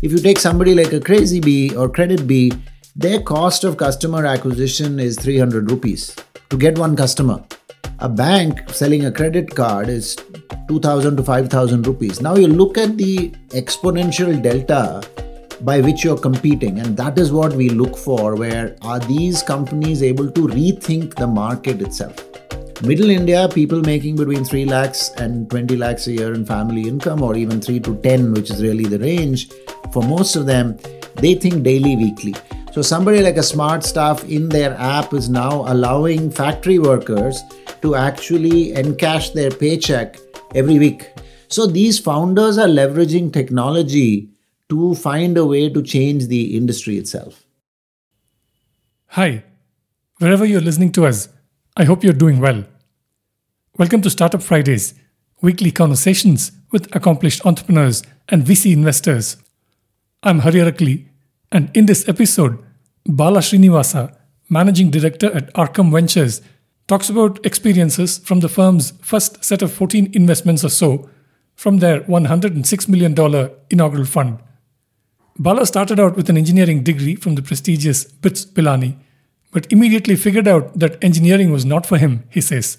if you take somebody like a Crazy Bee or Credit Bee, their cost of customer acquisition is 300 rupees to get one customer. A bank selling a credit card is 2000 to 5000 rupees. Now you look at the exponential delta by which you're competing, and that is what we look for. Where are these companies able to rethink the market itself? Middle India, people making between 3 lakhs and 20 lakhs a year in family income, or even 3 to 10, which is really the range, for most of them, they think daily, weekly. So, somebody like a smart staff in their app is now allowing factory workers to actually encash their paycheck every week. So, these founders are leveraging technology to find a way to change the industry itself. Hi, wherever you're listening to us. I hope you're doing well. Welcome to Startup Fridays, weekly conversations with accomplished entrepreneurs and VC investors. I'm Hari Arakali, and in this episode, Bala Srinivasa, Managing Director at Arkam Ventures, talks about experiences from the firm's first set of 14 investments or so from their $106 million inaugural fund. Bala started out with an engineering degree from the prestigious BITS Pilani but immediately figured out that engineering was not for him, he says.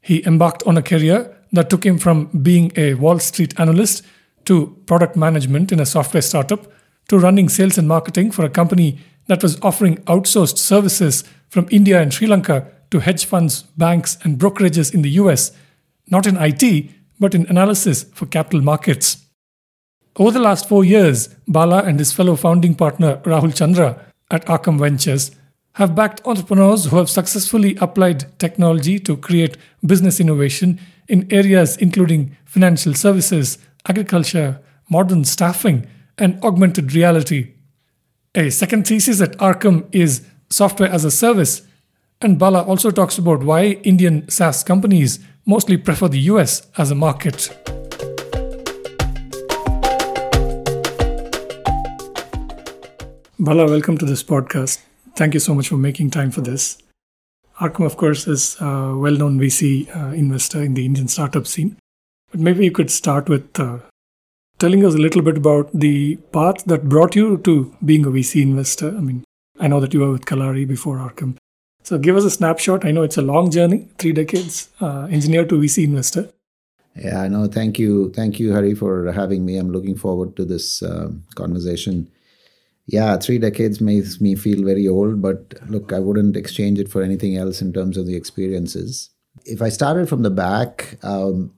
He embarked on a career that took him from being a Wall Street analyst to product management in a software startup to running sales and marketing for a company that was offering outsourced services from India and Sri Lanka to hedge funds, banks, and brokerages in the US, not in IT, but in analysis for capital markets. Over the last four years, Bala and his fellow founding partner Rahul Chandra at Arkam Ventures have backed entrepreneurs who have successfully applied technology to create business innovation in areas including financial services, agriculture, modern staffing, and augmented reality. A second thesis at Arkam is software as a service, and Bala also talks about why Indian SaaS companies mostly prefer the US as a market. Bala, welcome to this podcast. Thank you so much for making time for this. Arkam, of course, is a well known VC uh, investor in the Indian startup scene. But maybe you could start with uh, telling us a little bit about the path that brought you to being a VC investor. I mean, I know that you were with Kalari before Arkam. So give us a snapshot. I know it's a long journey, three decades, uh, engineer to VC investor. Yeah, no, thank you. Thank you, Hari, for having me. I'm looking forward to this uh, conversation yeah, three decades makes me feel very old, but look, I wouldn't exchange it for anything else in terms of the experiences. If I started from the back, um,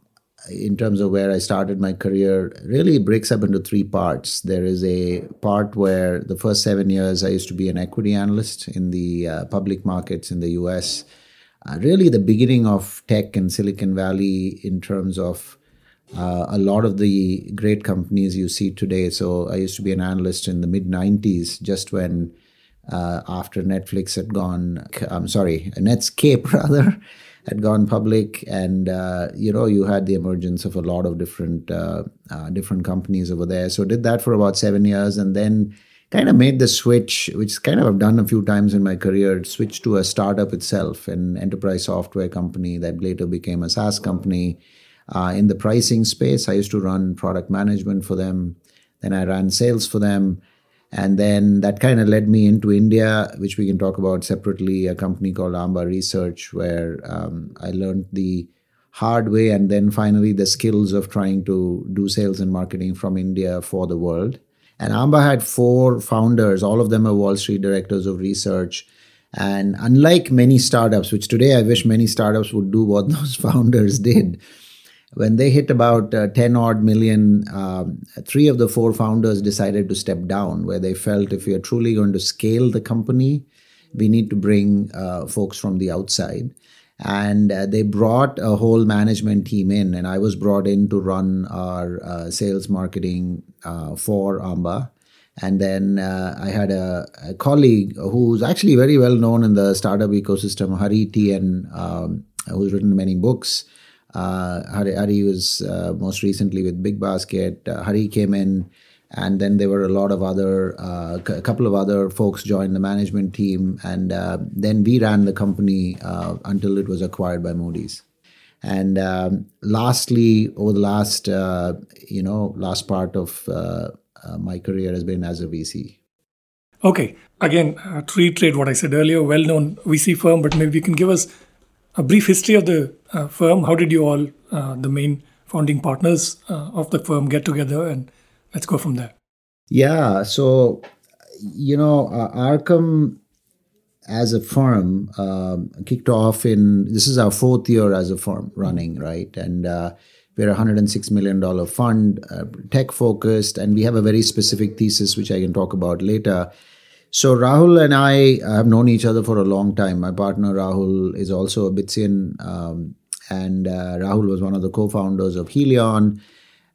in terms of where I started my career, really breaks up into three parts. There is a part where the first seven years I used to be an equity analyst in the uh, public markets in the US. Uh, really, the beginning of tech and Silicon Valley in terms of uh, a lot of the great companies you see today. So I used to be an analyst in the mid 90s, just when uh, after Netflix had gone, I'm sorry, Netscape rather, had gone public, and uh, you know you had the emergence of a lot of different uh, uh, different companies over there. So did that for about seven years, and then kind of made the switch, which kind of I've done a few times in my career, switch to a startup itself, an enterprise software company that later became a SaaS company uh, in the pricing space, I used to run product management for them. Then I ran sales for them. And then that kind of led me into India, which we can talk about separately, a company called Amba Research, where um, I learned the hard way and then finally the skills of trying to do sales and marketing from India for the world. And Amba had four founders, all of them are Wall Street directors of research. And unlike many startups, which today I wish many startups would do what those founders did, when they hit about uh, 10 odd million, um, three of the four founders decided to step down, where they felt if we are truly going to scale the company, we need to bring uh, folks from the outside. And uh, they brought a whole management team in, and I was brought in to run our uh, sales marketing uh, for Amba. And then uh, I had a, a, colleague who's actually very well known in the startup ecosystem, Hari T, and um, who's written many books. Uh, Hari, Hari was uh, most recently with Big Basket. Uh, Hari came in, and then there were a lot of other, uh, a couple of other folks joined the management team, and uh, then we ran the company uh, until it was acquired by Moody's. And um, lastly, over the last, you know, last part of uh, my career has been as a VC. Okay. Again, uh, to reiterate what I said earlier, well known VC firm, but maybe you can give us a brief history of the uh, firm. How did you all, uh, the main founding partners uh, of the firm, get together? And let's go from there. Yeah. So, you know, uh, Arkam as a firm um, kicked off in this is our fourth year as a firm running, right? And uh, we're a $106 million fund, uh, tech focused, and we have a very specific thesis, which I can talk about later. So Rahul and I have known each other for a long time. My partner Rahul is also a Bitsian, um, and uh, Rahul was one of the co-founders of Helion.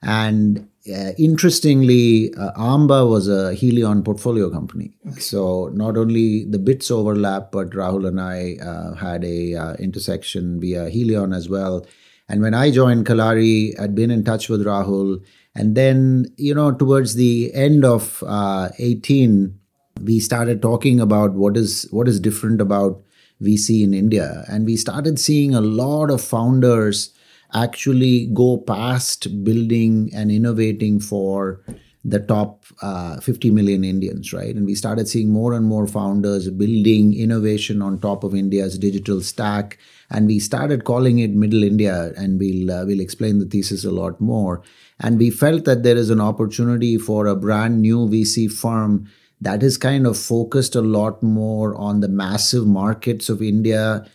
And uh, interestingly, uh, Amba was a Helion portfolio company. Okay. So not only the bits overlap, but Rahul and I uh, had a uh, intersection via Helion as well. And when I joined Kalari, I'd been in touch with Rahul. And then, you know, towards the end of uh, 18, we started talking about what is what is different about VC in India. And we started seeing a lot of founders actually go past building and innovating for the top uh, 50 million Indians, right? And we started seeing more and more founders building innovation on top of India's digital stack. And we started calling it Middle India, and we'll uh, we'll explain the thesis a lot more. And we felt that there is an opportunity for a brand new VC firm that is kind of focused a lot more on the massive markets of India,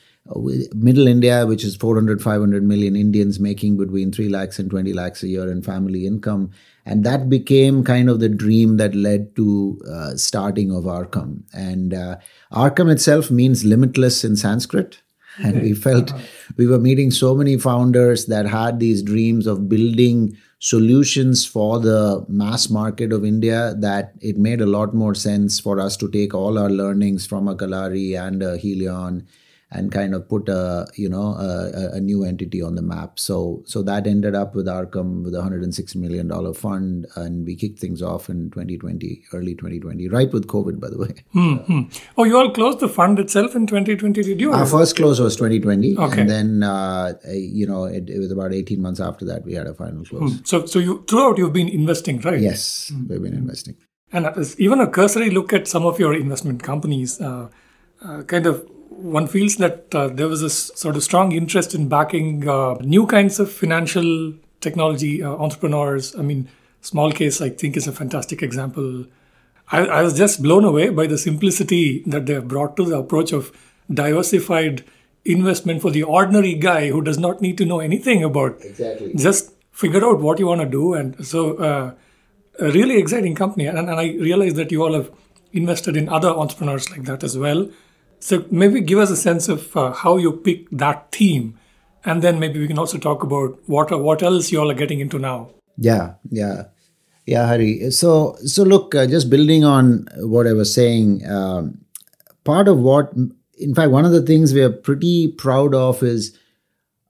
middle India, which is 400, 500 million Indians making between 3 lakhs and 20 lakhs a year in family income. And that became kind of the dream that led to uh, starting of Arkam. And uh, Arkam itself means limitless in Sanskrit. And we felt uh-huh. we were meeting so many founders that had these dreams of building solutions for the mass market of India that it made a lot more sense for us to take all our learnings from a Kalari and a Helion and kind of put a you know a, a, new entity on the map. So so that ended up with Arkam with a 106 million dollar fund, and we kicked things off in 2020, early 2020, right with COVID, by the way. Mm-hmm. Oh, you all closed the fund itself in 2020, did you? Our first close was 2020, okay. and then uh, you know it, it, was about 18 months after that we had a final close. Mm. So so you throughout you've been investing, right? Yes, mm. we've been investing. And even a cursory look at some of your investment companies. Uh, uh, kind of one feels that uh, there was a sort of strong interest in backing uh, new kinds of financial technology uh, entrepreneurs. I mean, smallcase, I think, is a fantastic example. I, I, was just blown away by the simplicity that they have brought to the approach of diversified investment for the ordinary guy who does not need to know anything about. Exactly. Just figure out what you want to do. And so, uh, a really exciting company. And, and I realize that you all have invested in other entrepreneurs like that as well. So maybe give us a sense of uh, how you pick that theme, and then maybe we can also talk about what what else you all are getting into now. Yeah, yeah, yeah, Hari. So so look, uh, just building on what I was saying, um, part of what, in fact, one of the things we are pretty proud of is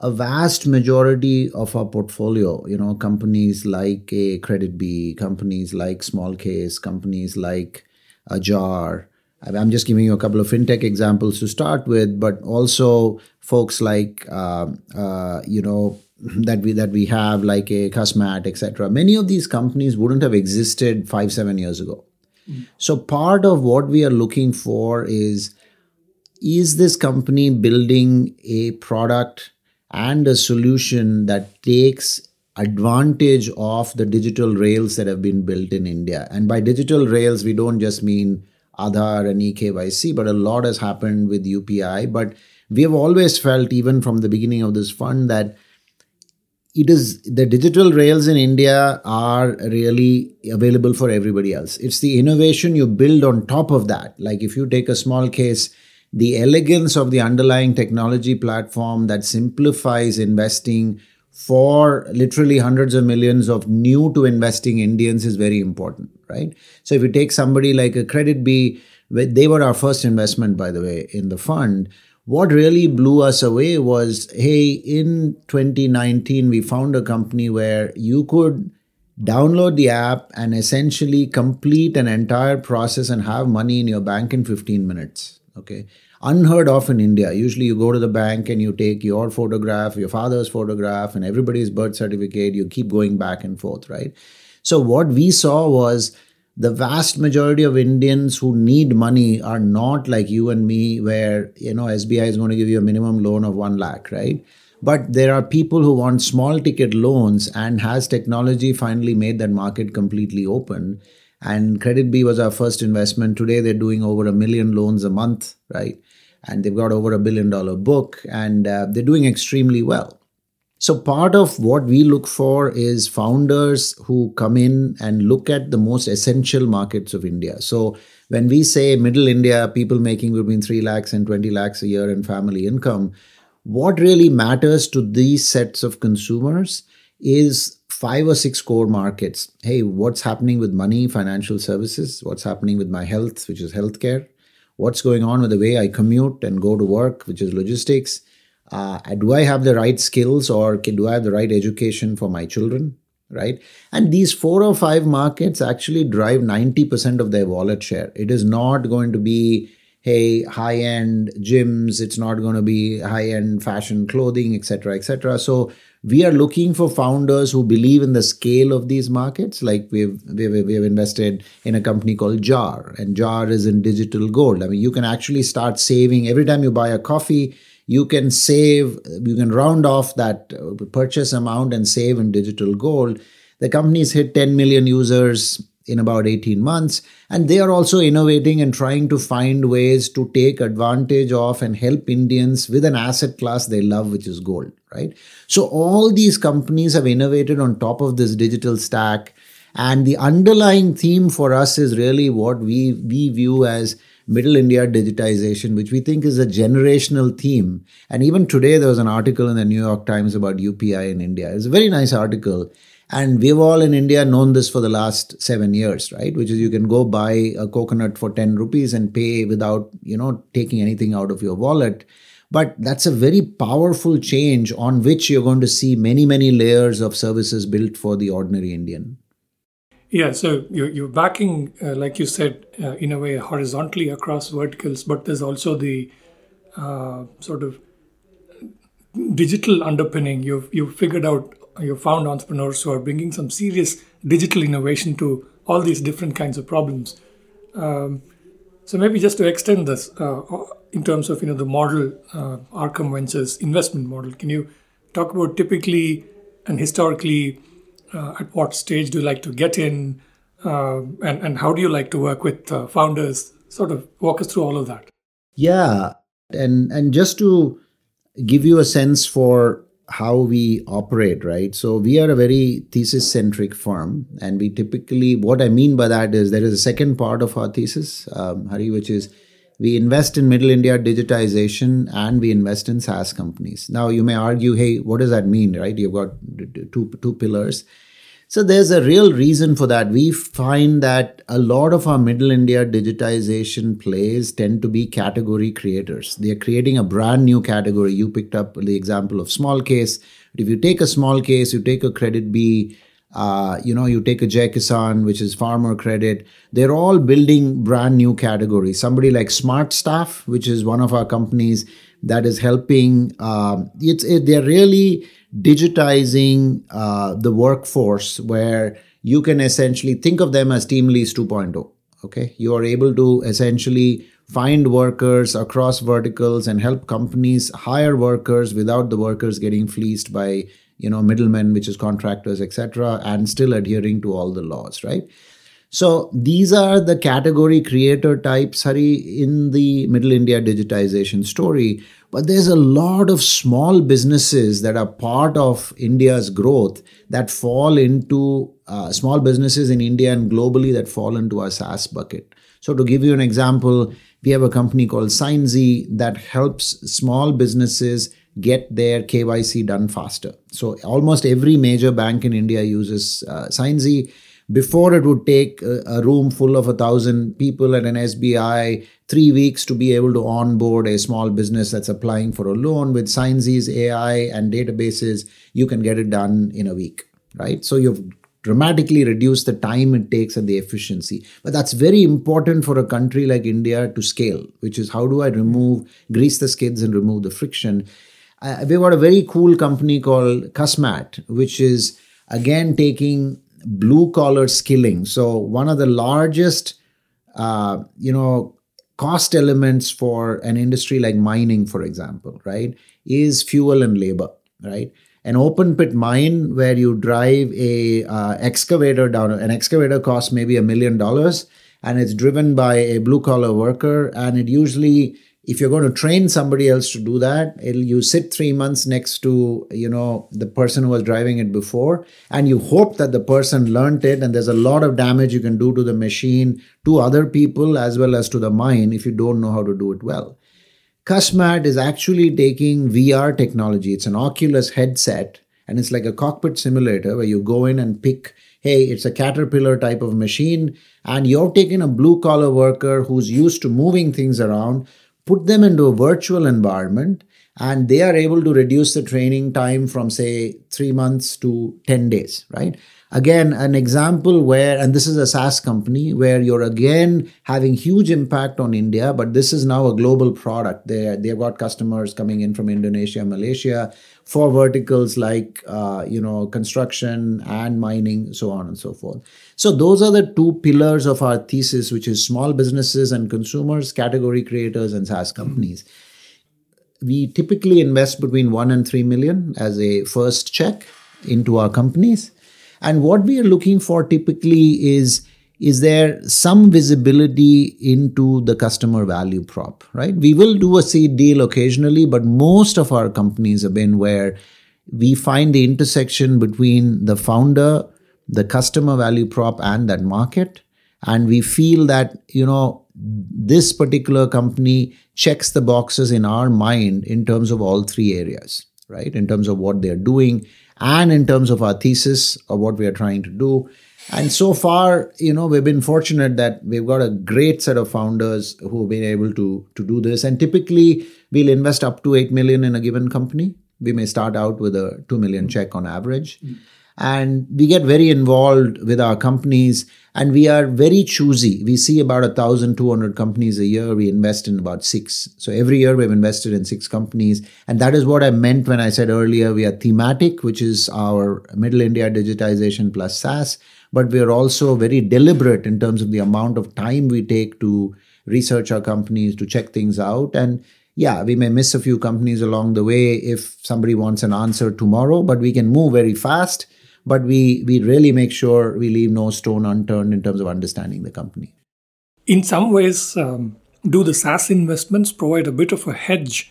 a vast majority of our portfolio, you know, companies like a CreditBee, companies like smallcase, companies like Ajar, I'm just giving you a couple of fintech examples to start with, but also folks like uh, uh, you know that we that we have like a Cusmat, etc. Many of these companies wouldn't have existed five seven years ago. Mm. So part of what we are looking for is is this company building a product and a solution that takes advantage of the digital rails that have been built in India. And by digital rails, we don't just mean Aadhaar and eKYC, but a lot has happened with UPI. But we have always felt, even from the beginning of this fund, that it is the digital rails in India are really available for everybody else. It's the innovation you build on top of that. Like if you take a smallcase, the elegance of the underlying technology platform that simplifies investing for literally hundreds of millions of new to investing Indians is very important, right? So if you take somebody like a CreditBee, they were our first investment, by the way, in the fund. What really blew us away was hey, in 2019, we found a company where you could download the app and essentially complete an entire process and have money in your bank in 15 minutes. Okay. Unheard of in India. Usually, you go to the bank and you take your photograph, your father's photograph, and everybody's birth certificate. You keep going back and forth, right? So, what we saw was the vast majority of Indians who need money are not like you and me, where you know SBI is going to give you a minimum loan of one lakh, right? But there are people who want small ticket loans, and has technology finally made that market completely open? And CreditBee was our first investment. Today they're doing over a million loans a month, right? And they've got over a billion dollar book, and uh, they're doing extremely well. So, part of what we look for is founders who come in and look at the most essential markets of India. So, when we say middle India, people making between 3 lakhs and 20 lakhs a year in family income, what really matters to these sets of consumers is five or six core markets. Hey, what's happening with money, financial services? What's happening with my health, which is healthcare? What's going on with the way I commute and go to work, which is logistics? Uh, do I have the right skills or do I have the right education for my children? Right. And these four or five markets actually drive 90% of their wallet share. It is not going to be, hey, high end gyms, it's not going to be high end fashion clothing, etc., etc. So we are looking for founders who believe in the scale of these markets. Like we've, we've, we've invested in a company called Jar, and Jar is in digital gold. I mean, you can actually start saving every time you buy a coffee you can save, you can round off that uh, purchase amount and save in digital gold. The company's hit 10 million users in about 18 months. And they are also innovating and trying to find ways to take advantage of and help Indians with an asset class they love, which is gold, right? So all these companies have innovated on top of this digital stack. And the underlying theme for us is really what we, we view as Middle India digitization, which we think is a generational theme. And even today, there was an article in the New York Times about UPI in India. It's a very nice article. And we've all in India known this for the last seven years, right? Which is you can go buy a coconut for 10 rupees and pay without, you know, taking anything out of your wallet. But that's a very powerful change on which you're going to see many, many layers of services built for the ordinary Indian. Yeah, so you're, you're backing, uh, like you said, uh, in a way horizontally across verticals, but there's also the uh, sort of digital underpinning. You've you've figured out, you've found entrepreneurs who are bringing some serious digital innovation to all these different kinds of problems. Um, so maybe just to extend this uh, in terms of you know the model, uh, Arkam Ventures investment model. Can you talk about typically and historically? uh, at what stage do you like to get in, uh, and and how do you like to work with uh, founders? Sort of walk us through all of that. Yeah, and and just to give you a sense for how we operate, right? So we are a very thesis centric firm, and we typically what I mean by that is there is a second part of our thesis, um, Hari, which is we invest in middle India digitization and we invest in SaaS companies. Now you may argue, hey, what does that mean, right? You've got two two pillars. So there's a real reason for that. We find that a lot of our middle India digitization plays tend to be category creators. They are creating a brand new category. You picked up the example of smallcase. If you take a smallcase, you take a CreditBee, uh, you know, you take a Jai Kisan, which is farmer credit. They're all building brand new categories. Somebody like Smart Staff, which is one of our companies that is helping. Um, it's it, they're really digitizing uh, the workforce where you can essentially think of them as TeamLease 2.0 okay? You are able to essentially find workers across verticals and help companies hire workers without the workers getting fleeced by you know middlemen which is contractors etc and still adhering to all the laws right so these are the category creator types, Hari, in the Middle India digitization story. But there's a lot of small businesses that are part of India's growth that fall into uh, small businesses in India and globally that fall into our SaaS bucket. So to give you an example, we have a company called Signzy that helps small businesses get their KYC done faster. So almost every major bank in India uses uh, before it would take a, room full of a thousand people at an SBI three weeks to be able to onboard a small business that's applying for a loan with Signzy's AI and databases, you can get it done in a week, right? So you've dramatically reduced the time it takes and the efficiency. But that's very important for a country like India to scale, which is how do I remove, grease the skids and remove the friction. Uh, we've got a very cool company called Cusmat, which is again taking blue collar skilling. So one of the largest, uh, you know, cost elements for an industry like mining, for example, right, is fuel and labor, right? An open pit mine where you drive a uh, excavator down, an excavator costs maybe a million dollars, and it's driven by a blue collar worker, and it usually if you're going to train somebody else to do that you sit three months next to you know the person who was driving it before and you hope that the person learned it and there's a lot of damage you can do to the machine to other people as well as to the mine if you don't know how to do it well. Cusmat is actually taking vr technology. It's an oculus headset and it's like a cockpit simulator where you go in and pick hey it's a caterpillar type of machine and you're taking a blue collar worker who's used to moving things around put them into a virtual environment and they are able to reduce the training time from say 3 months to 10 days right again an example where and this is a saas company where you're again having huge impact on india but this is now a global product. They they've got customers coming in from indonesia malaysia for verticals like uh, you know construction and mining so on and so forth. So those are the two pillars of our thesis which is small businesses and consumers category creators and saas companies. We typically invest between 1 and 3 million as a first check into our companies and what we are looking for typically is is there some visibility into the customer value prop, right? We will do a seed deal occasionally, but most of our companies have been where we find the intersection between the founder, the customer value prop, and that market. And we feel that, you know, this particular company checks the boxes in our mind in terms of all three areas, right? In terms of what they're doing and in terms of our thesis of what we are trying to do and so far, you know, we've been fortunate that we've got a great set of founders who've been able to to do this. And typically, we'll invest up to eight million in a given company. We may start out with a two million check on average. Mm-hmm. And we get very involved with our companies and we are very choosy. We see about 1,200 companies a year. We invest in about six. So every year we've invested in six companies. And that is what I meant when I said earlier we are thematic, which is our Middle India digitization plus SaaS but we are also very deliberate in terms of the amount of time we take to research our companies, to check things out. And yeah, we may miss a few companies along the way if somebody wants an answer tomorrow, but we can move very fast. But we, we really make sure we leave no stone unturned in terms of understanding the company. In some ways, um, do the SaaS investments provide a bit of a hedge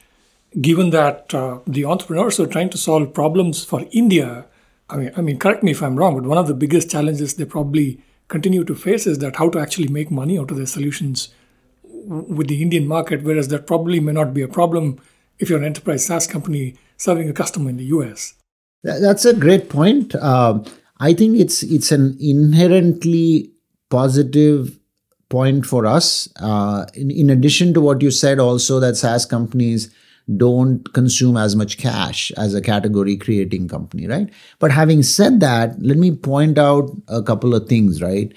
given that uh, the entrepreneurs are trying to solve problems for India I mean, I mean, correct me if I'm wrong, but one of the biggest challenges they probably continue to face is that how to actually make money out of their solutions with the Indian market, whereas that probably may not be a problem if you're an enterprise SaaS company serving a customer in the US. That's a great point. Uh, I think it's it's an inherently positive point for us. Uh, in, in addition to what you said, also that SaaS companies don't consume as much cash as a category creating company, right? But having said that, let me point out a couple of things, right?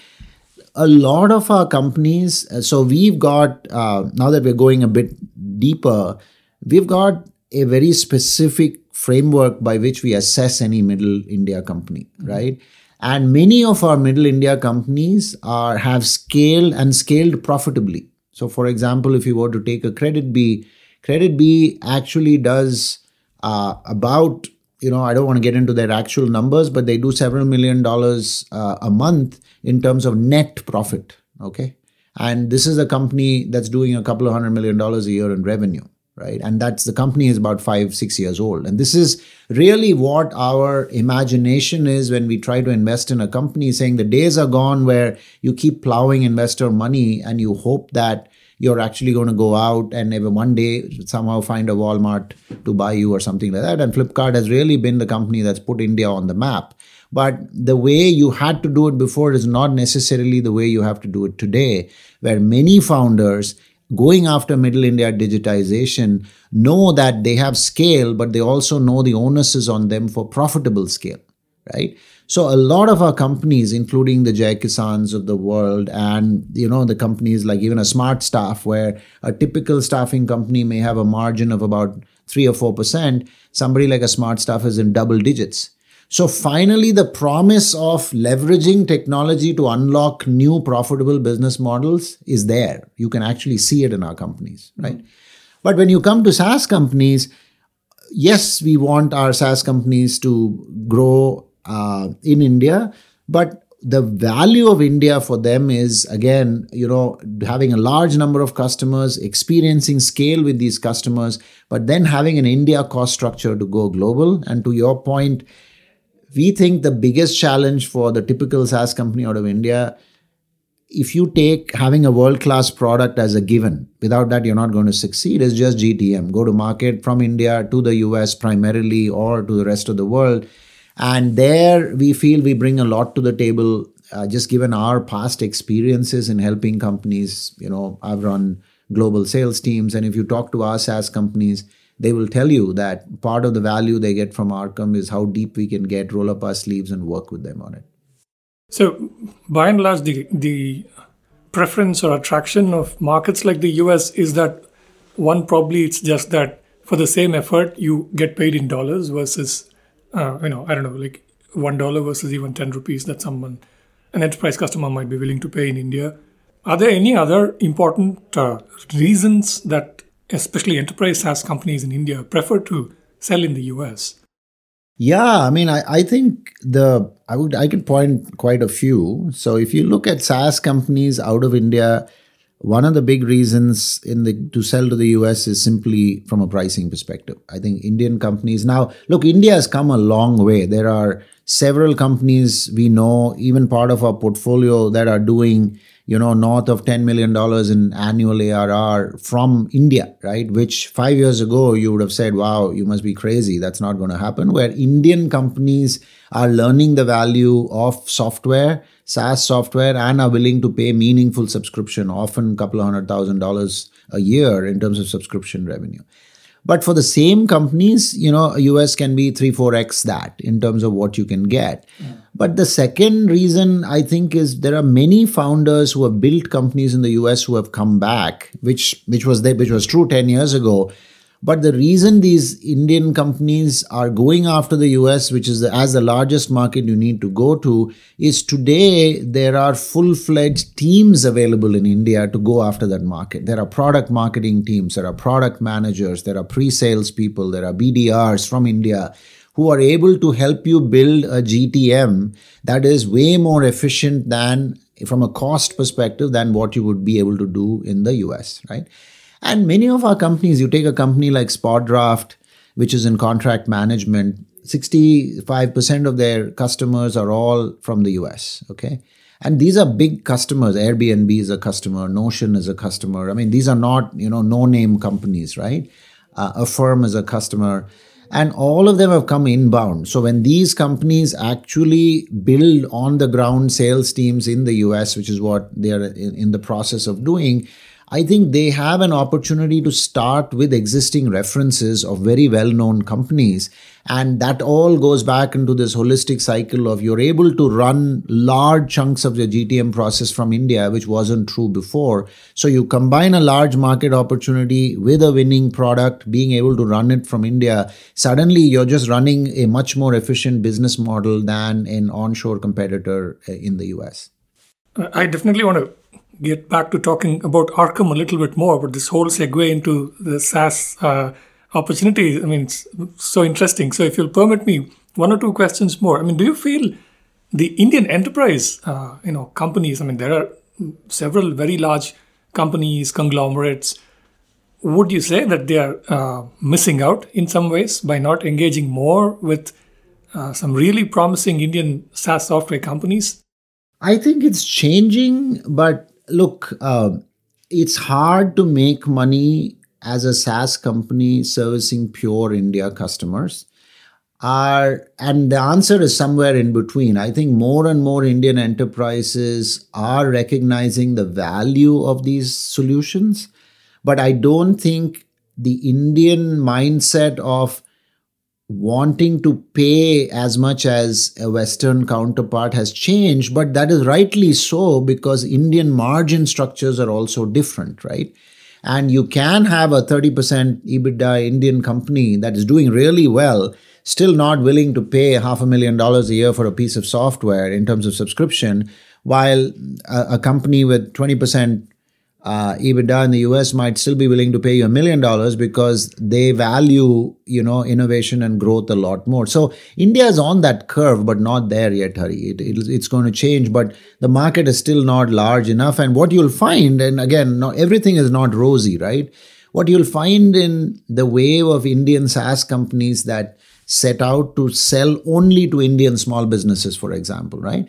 A lot of our companies, uh, so we've got, uh, now that we're going a bit deeper, we've got a very specific framework by which we assess any middle India company, right? And many of our middle India companies are have scaled and scaled profitably. So, for example, if you were to take a CreditBee, credit B actually does uh, about you know, I don't want to get into their actual numbers, but they do several million dollars uh, a month in terms of net profit. Okay. And this is a company that's doing a couple of hundred million dollars a year in revenue, right? And that's the company is about five, six years old. And this is really what our imagination is when we try to invest in a company, saying the days are gone where you keep plowing investor money and you hope that you're actually going to go out and ever one day somehow find a Walmart to buy you or something like that. And Flipkart has really been the company that's put India on the map. But the way you had to do it before is not necessarily the way you have to do it today, where many founders going after middle India digitization know that they have scale, but they also know the onus is on them for profitable scale, right? So a lot of our companies, including the Jai Kisans of the world, and you know the companies like even a Smart Staff, where a typical staffing company may have a margin of about three or four percent, somebody like a Smart Staff is in double digits. So finally, the promise of leveraging technology to unlock new profitable business models is there. You can actually see it in our companies, right? But when you come to SaaS companies, yes, we want our SaaS companies to grow uh, in India, but the value of India for them is again, you know, having a large number of customers, experiencing scale with these customers, but then having an India cost structure to go global. And to your point, we think the biggest challenge for the typical SaaS company out of India, if you take having a world class product as a given, without that, you're not going to succeed, is just GTM. Go to market from India to the US primarily or to the rest of the world and there we feel we bring a lot to the table, uh, just given our past experiences in helping companies. You know, I've run global sales teams, and if you talk to our SaaS companies, they will tell you that part of the value they get from Arkam is how deep we can get, roll up our sleeves, and work with them on it. So, by and large, the the preference or attraction of markets like the US is that one probably it's just that for the same effort you get paid in dollars versus uh, you know, I don't know, like one dollar versus even ten rupees that someone, an enterprise customer might be willing to pay in India. Are there any other important uh, reasons that, especially enterprise SaaS companies in India, prefer to sell in the US? Yeah, I mean, I, I think the I would I could point quite a few. So if you look at SaaS companies out of India, one of the big reasons in the to sell to the US is simply from a pricing perspective. I think Indian companies now look India has come a long way. There are several companies we know, even part of our portfolio that are doing you know north of 10 million dollars in annual ARR from India, right? Which 5 years ago you would have said, "Wow, you must be crazy. That's not going to happen." Where Indian companies are learning the value of software SaaS software and are willing to pay meaningful subscription, often a couple of hundred thousand dollars a year in terms of subscription revenue. But for the same companies, you know, US can be 3 4x that in terms of what you can get. Yeah. But the second reason I think is there are many founders who have built companies in the US who have come back, which which was there, which was true 10 years ago but the reason these Indian companies are going after the US, which is the, as the largest market you need to go to, is today there are full fledged teams available in India to go after that market. There are product marketing teams, there are product managers, there are pre sales people, there are BDRs from India who are able to help you build a GTM that is way more efficient than from a cost perspective than what you would be able to do in the US, right? And many of our companies, you take a company like SpotDraft, which is in contract management, 65% of their customers are all from the US. Okay. And these are big customers. Airbnb is a customer, Notion is a customer. I mean, these are not, you know, no name companies, right? Uh, Affirm is a customer. And all of them have come inbound. So when these companies actually build on the ground sales teams in the US, which is what they are in, in the process of doing, I think they have an opportunity to start with existing references of very well known companies. And that all goes back into this holistic cycle of you're able to run large chunks of the GTM process from India, which wasn't true before. So you combine a large market opportunity with a winning product, being able to run it from India. Suddenly you're just running a much more efficient business model than an onshore competitor in the US. I definitely want to get back to talking about Arkam a little bit more, but this whole segue into the SaaS uh, opportunity, I mean, it's so interesting. So, if you'll permit me, one or two questions more. I mean, do you feel the Indian enterprise, uh, you know, companies? I mean, there are several very large companies, conglomerates. Would you say that they are uh, missing out in some ways by not engaging more with uh, some really promising Indian SaaS software companies? I think it's changing, but look, uh, it's hard to make money as a SaaS company servicing pure India customers. Are and the answer is somewhere in between. I think more and more Indian enterprises are recognizing the value of these solutions, but I don't think the Indian mindset of wanting to pay as much as a Western counterpart has changed, but that is rightly so because Indian margin structures are also different, right? And you can have a 30% EBITDA Indian company that is doing really well, still not willing to pay half a million dollars a year for a piece of software in terms of subscription, while a, a company with 20% uh, EBITDA in the US might still be willing to pay you a million dollars because they value, you know, innovation and growth a lot more. So India is on that curve, but not there yet, Hari. It, it, it's going to change, but the market is still not large enough. And what you'll find, and again, not, everything is not rosy, right? What you'll find in the wave of Indian SaaS companies that set out to sell only to Indian small businesses, for example, right?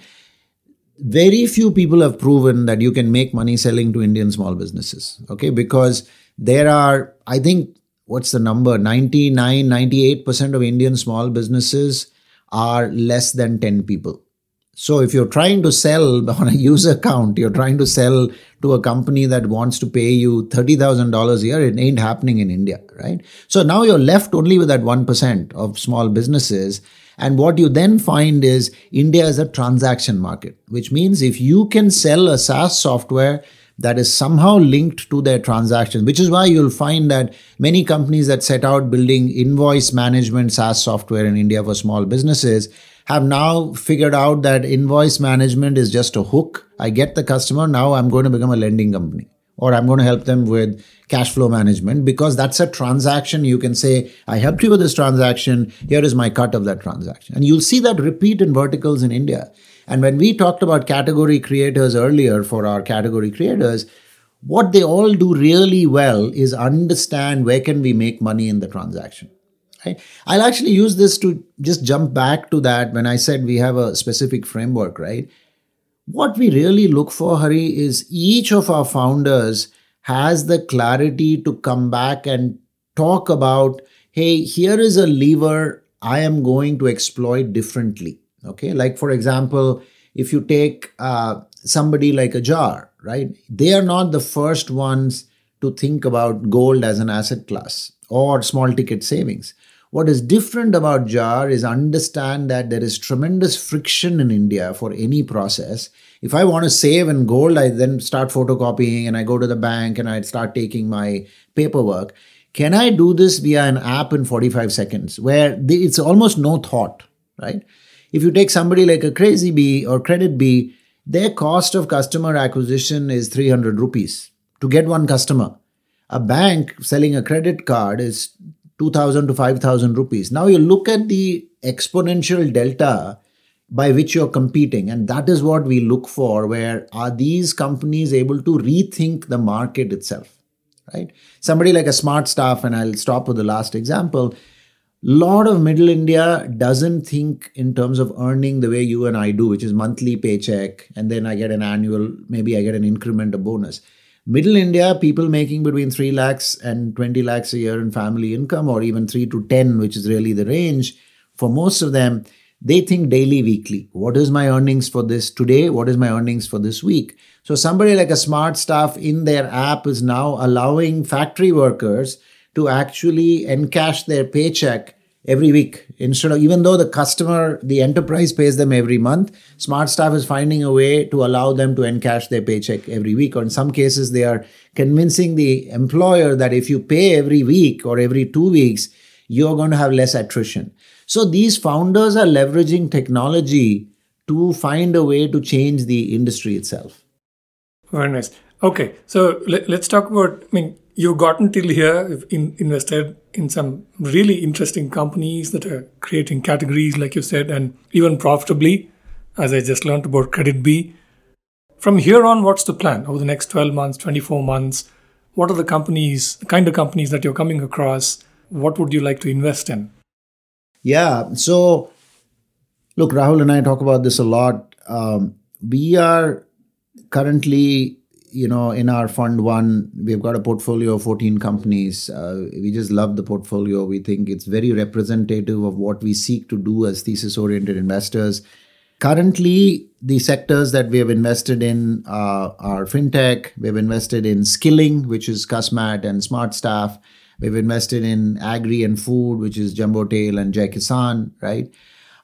Very few people have proven that you can make money selling to Indian small businesses. Okay, because there are, I think, what's the number? 99, 98% of Indian small businesses are less than 10 people. So if you're trying to sell on a user count, you're trying to sell to a company that wants to pay you $30,000 a year, it ain't happening in India, right? So now you're left only with that 1% of small businesses and what you then find is India is a transaction market, which means if you can sell a SaaS software that is somehow linked to their transactions, which is why you'll find that many companies that set out building invoice management SaaS software in India for small businesses have now figured out that invoice management is just a hook. I get the customer, now I'm going to become a lending company or I'm going to help them with cash flow management because that's a transaction. You can say, I helped you with this transaction. Here is my cut of that transaction. And you'll see that repeat in verticals in India. And when we talked about category creators earlier for our category creators, what they all do really well is understand where can we make money in the transaction. Right? I'll actually use this to just jump back to that when I said we have a specific framework, right? What we really look for, Hari, is each of our founders has the clarity to come back and talk about hey, here is a lever I am going to exploit differently. Okay, like for example, if you take uh, somebody like a jar, right? They are not the first ones to think about gold as an asset class or small ticket savings. What is different about JAR is understand that there is tremendous friction in India for any process. If I want to save in gold, I then start photocopying and I go to the bank and I start taking my paperwork. Can I do this via an app in 45 seconds where it's almost no thought, right? If you take somebody like a Crazy Bee or CreditBee, their cost of customer acquisition is 300 rupees to get one customer. A bank selling a credit card is 2000 to 5000 rupees. Now you look at the exponential delta by which you're competing and that is what we look for where are these companies able to rethink the market itself right? Somebody like a smart staff and i'll stop with the last example. Lot of middle india doesn't think in terms of earning the way you and i do which is monthly paycheck and then i get an annual maybe i get an increment a bonus Middle India, people making between 3 lakhs and 20 lakhs a year in family income, or even 3 to 10, which is really the range, for most of them, they think daily, weekly. What is my earnings for this today? What is my earnings for this week? So somebody like a smart staff in their app is now allowing factory workers to actually encash their paycheck every week. Instead of even though the customer the enterprise pays them every month SmartStaff is finding a way to allow them to encash their paycheck every week. Or in some cases they are convincing the employer that if you pay every week or every two weeks you're going to have less attrition. So these founders are leveraging technology to find a way to change the industry itself. Very nice. Okay so let, us talk about i mean you've gotten till here in, invested in some really interesting companies that are creating categories like you said and even profitably as i just learned about CreditBee. from here on what's the plan over the next 12 months 24 months? What are the companies the kind of companies that you're coming across? What would you like to invest in? Yeah so look rahul and i talk about this a lot. Um, we are currently you know, in our fund one, we've got a portfolio of 14 companies. Uh, we just love the portfolio. We think it's very representative of what we seek to do as thesis oriented investors. Currently, the sectors that we have invested in uh, are fintech. We've invested in skilling, which is Cusmat and Smart Staff. We've invested in agri and food, which is Jumbo Tail and Jai Kisan, right?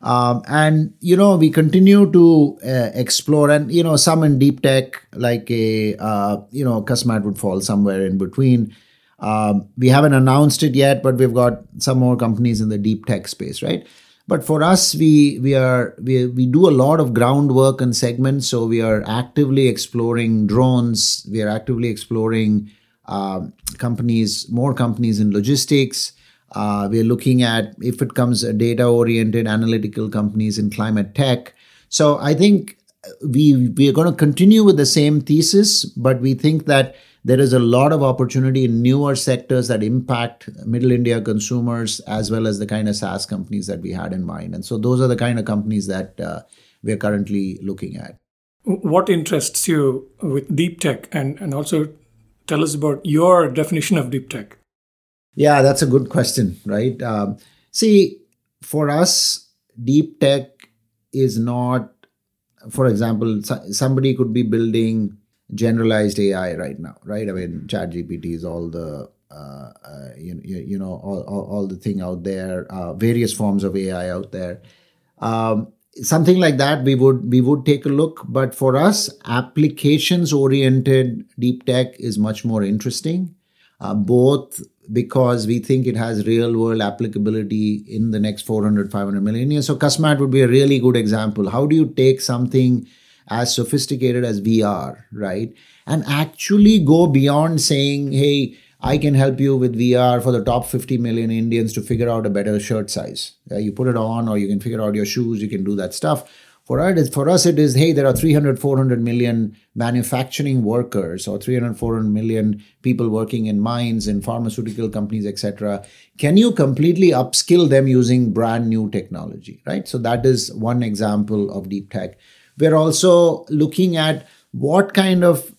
Um, and you know we continue to uh, explore and you know some in deep tech like a uh, you know Cusmat would fall somewhere in between. Um, we haven't announced it yet but we've got some more companies in the deep tech space right? But for us we we are we, we do a lot of groundwork and segments. So we are actively exploring drones. We are actively exploring uh, companies more companies in logistics uh, we're looking at if it comes data oriented analytical companies in climate tech. So I think we we are going to continue with the same thesis, but we think that there is a lot of opportunity in newer sectors that impact middle India consumers as well as the kind of SaaS companies that we had in mind. And so those are the kind of companies that uh, we're currently looking at. What interests you with deep tech and, and also tell us about your definition of deep tech? Yeah, that's a good question, right? Um, see, for us, deep tech is not, for example, somebody could be building generalized AI right now, right? I mean, ChatGPT is all the uh, uh, you, you know all, all, all, the thing out there, uh, various forms of AI out there. Um, something like that we would we would take a look but for us applications oriented deep tech is much more interesting uh, both because we think it has real world applicability in the next 400 500 million years. So cusmat would be a really good example. How do you take something as sophisticated as vr right and actually go beyond saying hey i can help you with vr for the top 50 million indians to figure out a better shirt size. You put it on or you can figure out your shoes you can do that stuff for us, for us, it is hey, there are 300, 400 million manufacturing workers or 300, 400 million people working in mines, in pharmaceutical companies, etc. Can you completely upskill them using brand new technology, right? So that is one example of deep tech. We're also looking at what kind of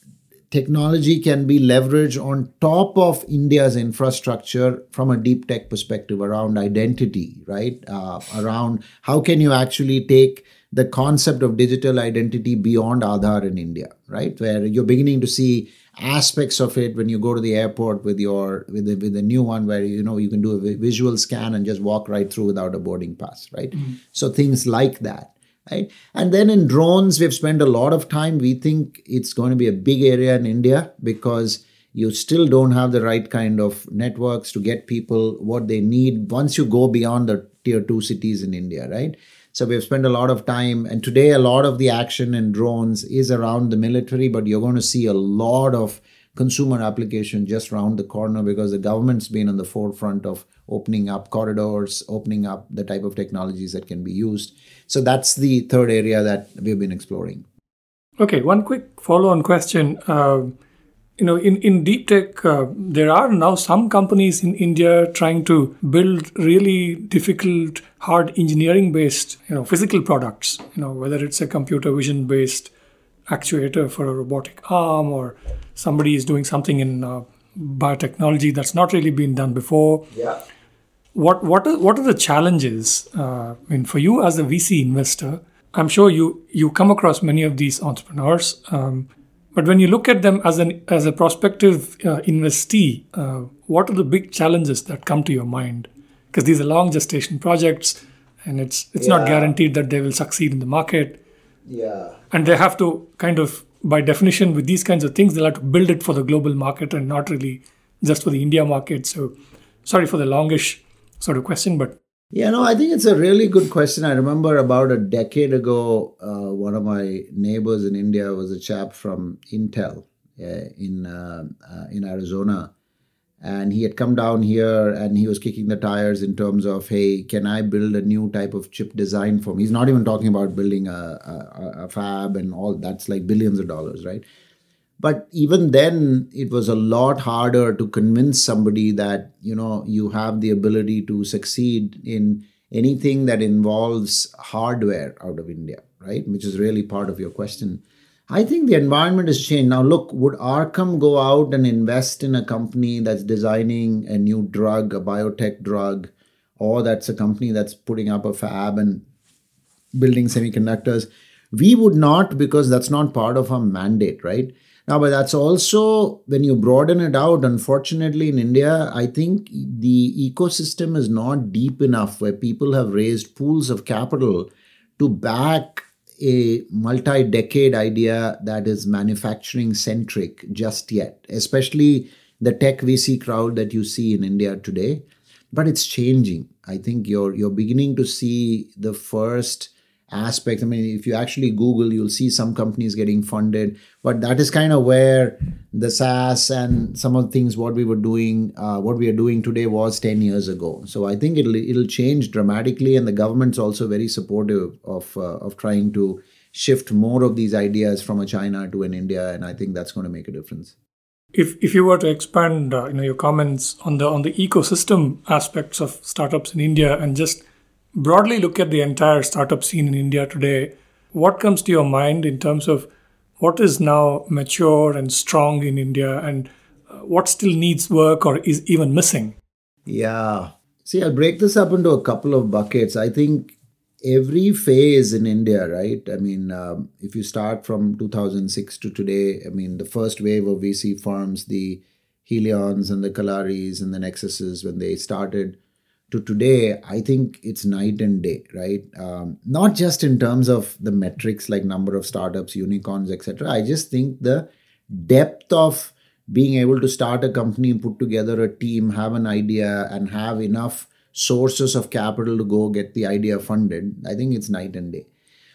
technology can be leveraged on top of India's infrastructure from a deep tech perspective around identity, right? Uh, around how can you actually take the concept of digital identity beyond Aadhaar in India, right? Where you're beginning to see aspects of it when you go to the airport with your with the, with the new one where you know you can do a visual scan and just walk right through without a boarding pass, right? Mm-hmm. So things like that. Right. And then in drones, we've spent a lot of time. We think it's going to be a big area in India because you still don't have the right kind of networks to get people what they need once you go beyond the tier two cities in India, right? So we've spent a lot of time, and today a lot of the action in drones is around the military, but you're going to see a lot of consumer application just around the corner because the government's been on the forefront of opening up corridors, opening up the type of technologies that can be used. So that's the third area that we've been exploring. Okay, one quick follow on question. Uh, you know, in, in deep tech, uh, there are now some companies in India trying to build really difficult, hard engineering based, you know, physical products, you know, whether it's a computer vision based actuator for a robotic arm or somebody is doing something in uh, biotechnology that's not really been done before. Yeah. What, what, are, what are the challenges? Uh, I mean, for you as a VC investor, I'm sure you, you come across many of these entrepreneurs. Um, but when you look at them as an as a prospective uh, investee, uh, what are the big challenges that come to your mind? Because these are long gestation projects, and it's it's yeah. not guaranteed that they will succeed in the market. Yeah. And they have to kind of, by definition, with these kinds of things, they'll have to build it for the global market and not really just for the India market. So, sorry for the longish sort of question, but yeah, no, I think it's a really good question. I remember about a decade ago, uh, one of my neighbors in India was a chap from Intel uh, in uh, uh, in Arizona, and he had come down here and he was kicking the tires in terms of, hey, can I build a new type of chip design for me? He's not even talking about building a, a, a fab and all that's like billions of dollars, right? But even then it was a lot harder to convince somebody that you know you have the ability to succeed in anything that involves hardware out of india right? Which is really part of your question. I think the environment has changed. Now look would Arkam go out and invest in a company that's designing a new drug a biotech drug or that's a company that's putting up a fab and building semiconductors? We would not because that's not part of our mandate right Now, but that's also when you broaden it out, unfortunately, in India, I think the ecosystem is not deep enough where people have raised pools of capital to back a multi decade idea that is manufacturing centric just yet, especially the tech VC crowd that you see in India today. But it's changing. I think you're you're beginning to see the first aspects. I mean, if you actually Google, you'll see some companies getting funded, but that is kind of where the SaaS and some of the things what we were doing, uh, what we are doing today was 10 years ago. So I think it'll it'll change dramatically, and the government's also very supportive of uh, of trying to shift more of these ideas from a China to an India, and I think that's going to make a difference. If, if you were to expand uh, you know your comments on the on the ecosystem aspects of startups in India and just broadly look at the entire startup scene in India today, what comes to your mind in terms of what is now mature and strong in India and uh, what still needs work or is even missing? Yeah. See, I'll break this up into a couple of buckets. I think every phase in India, right? I mean, um, if you start from 2006 to today, I mean, the first wave of VC firms, the Helions and the Kalaaris and the Nexuses, when they started, to today, I think it's night and day, right? Um, not just in terms of the metrics like number of startups, unicorns, etc. I just think the depth of being able to start a company, put together a team, have an idea, and have enough sources of capital to go get the idea funded. I think it's night and day.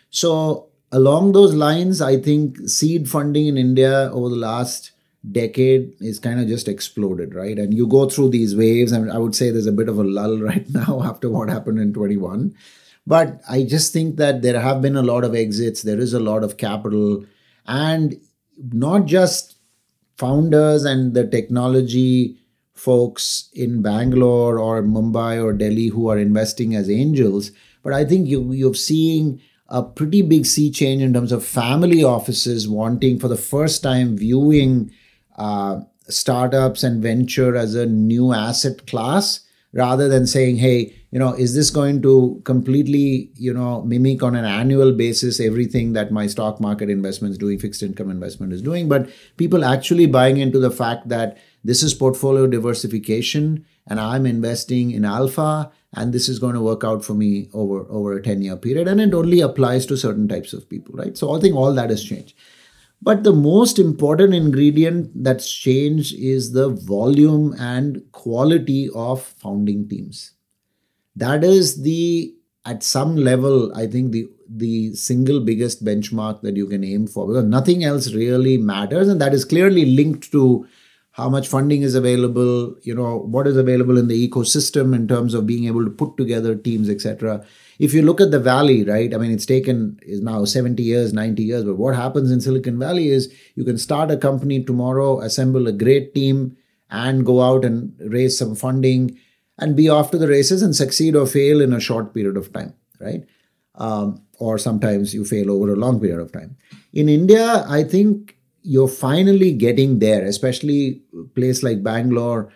So along those lines, I think seed funding in India over the last decade is kind of just exploded, right? And you go through these waves, and I would say there's a bit of a lull right now after what happened in 21. But I just think that there have been a lot of exits, there is a lot of capital, and not just founders and the technology folks in Bangalore or Mumbai or Delhi who are investing as angels, but I think you, you're seeing a pretty big sea change in terms of family offices wanting for the first time viewing uh, startups and venture as a new asset class rather than saying hey you know is this going to completely you know mimic on an annual basis everything that my stock market investments doing fixed income investment is doing? But people actually buying into the fact that this is portfolio diversification and i'm investing in alpha and this is going to work out for me over over a 10 year period. And it only applies to certain types of people right? So i think all that has changed but the most important ingredient that's changed is the volume and quality of founding teams. That is the at some level, I think the the single biggest benchmark that you can aim for because nothing else really matters, and that is clearly linked to how much funding is available, you know, what is available in the ecosystem in terms of being able to put together teams, etc if you look at the valley right i mean it's taken is now 70 years 90 years but what happens in silicon valley is you can start a company tomorrow assemble a great team and go out and raise some funding and be off to the races and succeed or fail in a short period of time right? Um, or sometimes you fail over a long period of time. In india i think you're finally getting there especially place like bangalore.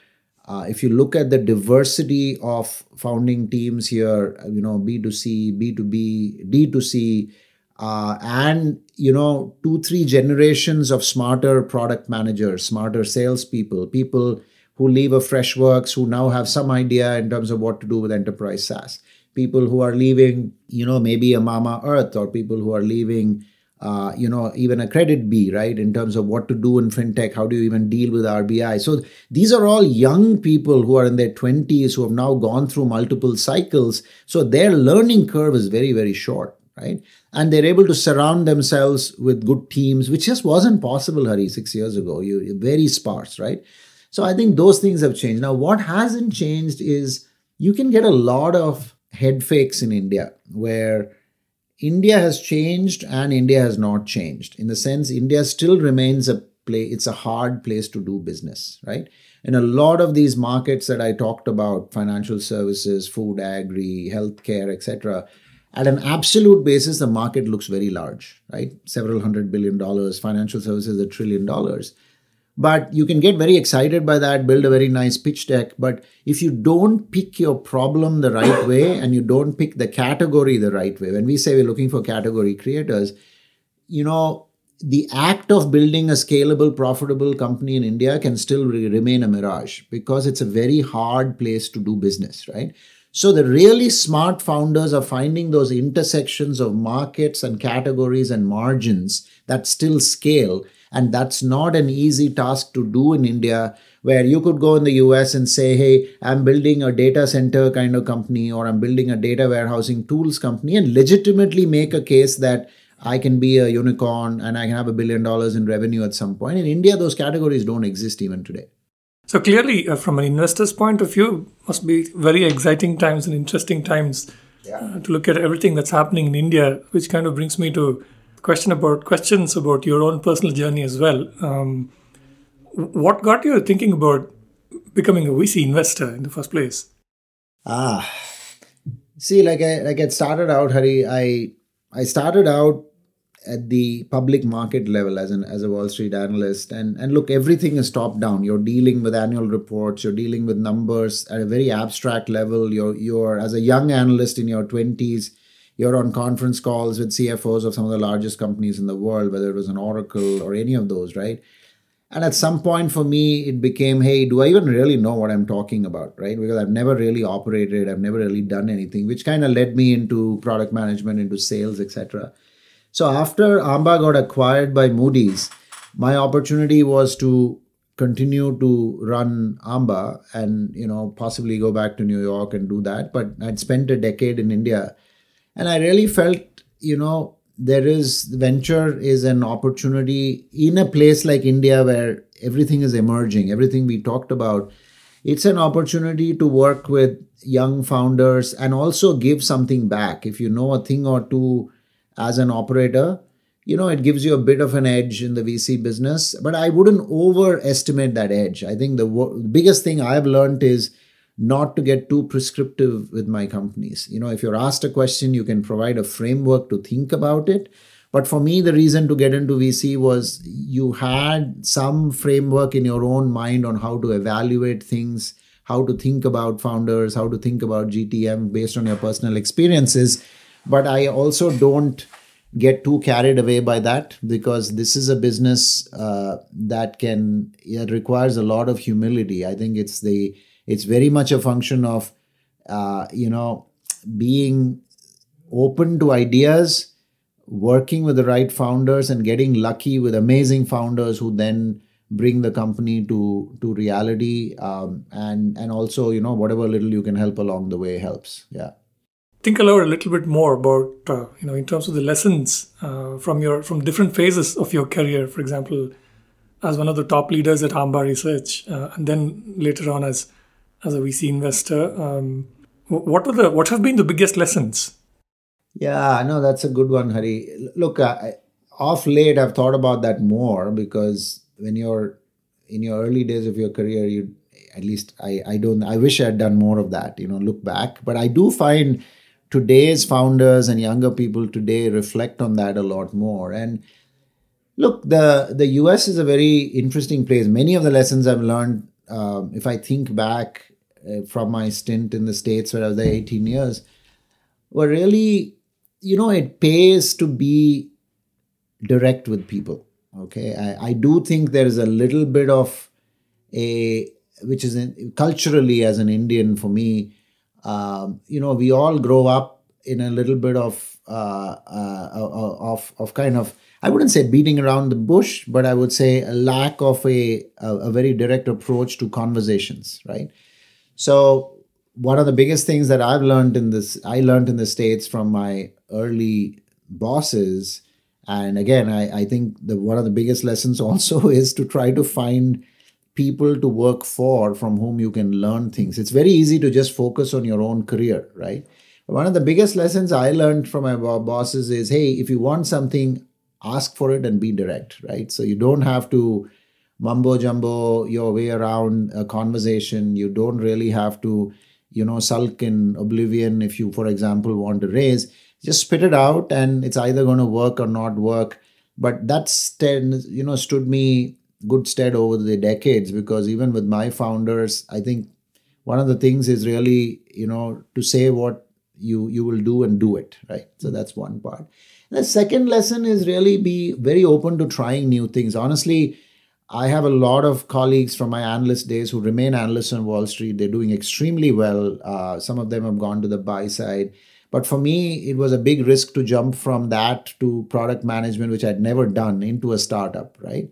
Uh, if you look at the diversity of founding teams here, you know, B2C, B2B, D2C, uh, and, you know, two, three generations of smarter product managers, smarter salespeople, people who leave a Freshworks, who now have some idea in terms of what to do with enterprise SaaS, people who are leaving, you know, maybe a Mamaearth or people who are leaving uh, you know, even a CreditBee, right? In terms of what to do in fintech, how do you even deal with RBI? So these are all young people who are in their 20s who have now gone through multiple cycles. So their learning curve is very, very short, right? And they're able to surround themselves with good teams, which just wasn't possible, Hari, six years ago. You, very sparse, right? So I think those things have changed. Now, what hasn't changed is you can get a lot of head fakes in India where India has changed and India has not changed. In the sense, India still remains a play, it's a hard place to do business, right? In a lot of these markets that I talked about, financial services, food, agri, healthcare, etc., at an absolute basis, the market looks very large, right? Several hundred billion dollars, financial services, a trillion dollars. But you can get very excited by that, build a very nice pitch deck. But if you don't pick your problem the right way and you don't pick the category the right way, when we say we're looking for category creators, you know, the act of building a scalable, profitable company in India can still re- remain a mirage because it's a very hard place to do business, right? So the really smart founders are finding those intersections of markets and categories and margins that still scale. And that's not an easy task to do in India, where you could go in the US and say, hey, I'm building a data center kind of company, or I'm building a data warehousing tools company, and legitimately make a case that I can be a unicorn and I can have a billion dollars in revenue at some point. In India, those categories don't exist even today. So clearly, uh, from an investor's point of view, must be very exciting times and interesting times yeah. uh, to look at everything that's happening in India. Which kind of brings me to question about questions about your own personal journey as well. Um, what got you thinking about becoming a VC investor in the first place? Ah, see, like I like I started out, Hari. I I started out at the public market level as an as a Wall Street analyst. And and look, everything is top down. You're dealing with annual reports. You're dealing with numbers at a very abstract level. You're you're as a young analyst in your twenties. You're on conference calls with CFOs of some of the largest companies in the world, whether it was an Oracle or any of those, right? And at some point for me, it became, hey, do I even really know what I'm talking about, right? Because I've never really operated, I've never really done anything, which kind of led me into product management, into sales, etc. So after Amba got acquired by Moody's, my opportunity was to continue to run Amba and you know possibly go back to New York and do that. But I'd spent a decade in India, and I really felt you know there is venture is an opportunity in a place like India where everything is emerging, everything we talked about. It's an opportunity to work with young founders and also give something back. If you know a thing or two as an operator, you know, it gives you a bit of an edge in the VC business, but I wouldn't overestimate that edge. I think the biggest thing I've learned is not to get too prescriptive with my companies. You know, if you're asked a question, you can provide a framework to think about it. But for me, the reason to get into VC was you had some framework in your own mind on how to evaluate things, how to think about founders, how to think about GTM based on your personal experiences but I also don't get too carried away by that because this is a business uh, that can it requires a lot of humility. I think it's the it's very much a function of uh, you know being open to ideas, working with the right founders, and getting lucky with amazing founders who then bring the company to to reality um, and and also you know whatever little you can help along the way helps. Yeah. Think aloud a little bit more about uh, you know in terms of the lessons uh, from your from different phases of your career. For example as one of the top leaders at Amba Research uh, and then later on as as a VC investor um, what are the what have been the biggest lessons yeah no, that's a good one Hari look off late I've thought about that more because when you're in your early days of your career you at least I, I don't I wish I had done more of that you know look back but I do find today's founders and younger people today reflect on that a lot more. And look, the the US is a very interesting place. Many of the lessons I've learned, um, if I think back from my stint in the states where I was there 18 years, were really, you know, it pays to be direct with people. Okay, I, I do think there is a little bit of a which is in, culturally as an Indian for me um, you know, we all grow up in a little bit of uh, uh, uh, of of kind of I wouldn't say beating around the bush, but I would say a lack of a a, a very direct approach to conversations, right? So one of the biggest things that I've learned in this, I learned in the states from my early bosses, and again, I, I think the one of the biggest lessons also is to try to find people to work for from whom you can learn things. It's very easy to just focus on your own career, right? One of the biggest lessons I learned from my bosses is hey, if you want something, ask for it and be direct, right? So you don't have to mumbo jumbo your way around a conversation. You don't really have to, you know, sulk in oblivion if you, for example, want to raise. Just spit it out and it's either going to work or not work. But that's, you know, stood me good stead over the decades because even with my founders, I think one of the things is really, you know, to say what you you will do and do it, right? So that's one part. The second lesson is really be very open to trying new things. Honestly, I have a lot of colleagues from my analyst days who remain analysts on Wall Street. They're doing extremely well. Uh, some of them have gone to the buy side. But for me, it was a big risk to jump from that to product management, which I'd never done, into a startup, right?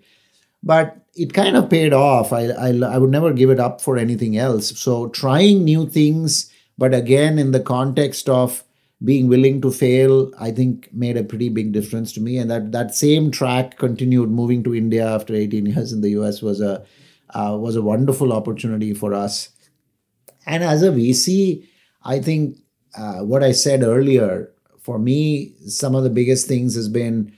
But it kind of paid off. I, I, I would never give it up for anything else. So trying new things, but again, in the context of being willing to fail, I think made a pretty big difference to me. And that that same track continued. Moving to India after 18 years in the US was a uh, was a wonderful opportunity for us. And as a VC, I think uh, what I said earlier for me, some of the biggest things has been,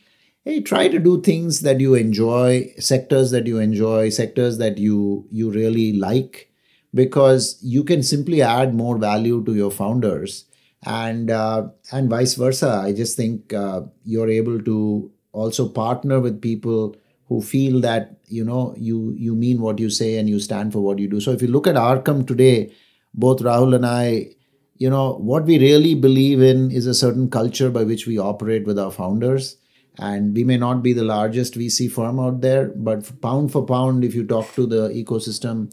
hey, try to do things that you enjoy, sectors that you enjoy, sectors that you you really like, because you can simply add more value to your founders and uh, and vice versa. I just think uh, you're able to also partner with people who feel that you know you you mean what you say and you stand for what you do. So if you look at Arkam today, both Rahul and I, you know what we really believe in is a certain culture by which we operate with our founders. And we may not be the largest VC firm out there, but pound for pound, if you talk to the ecosystem,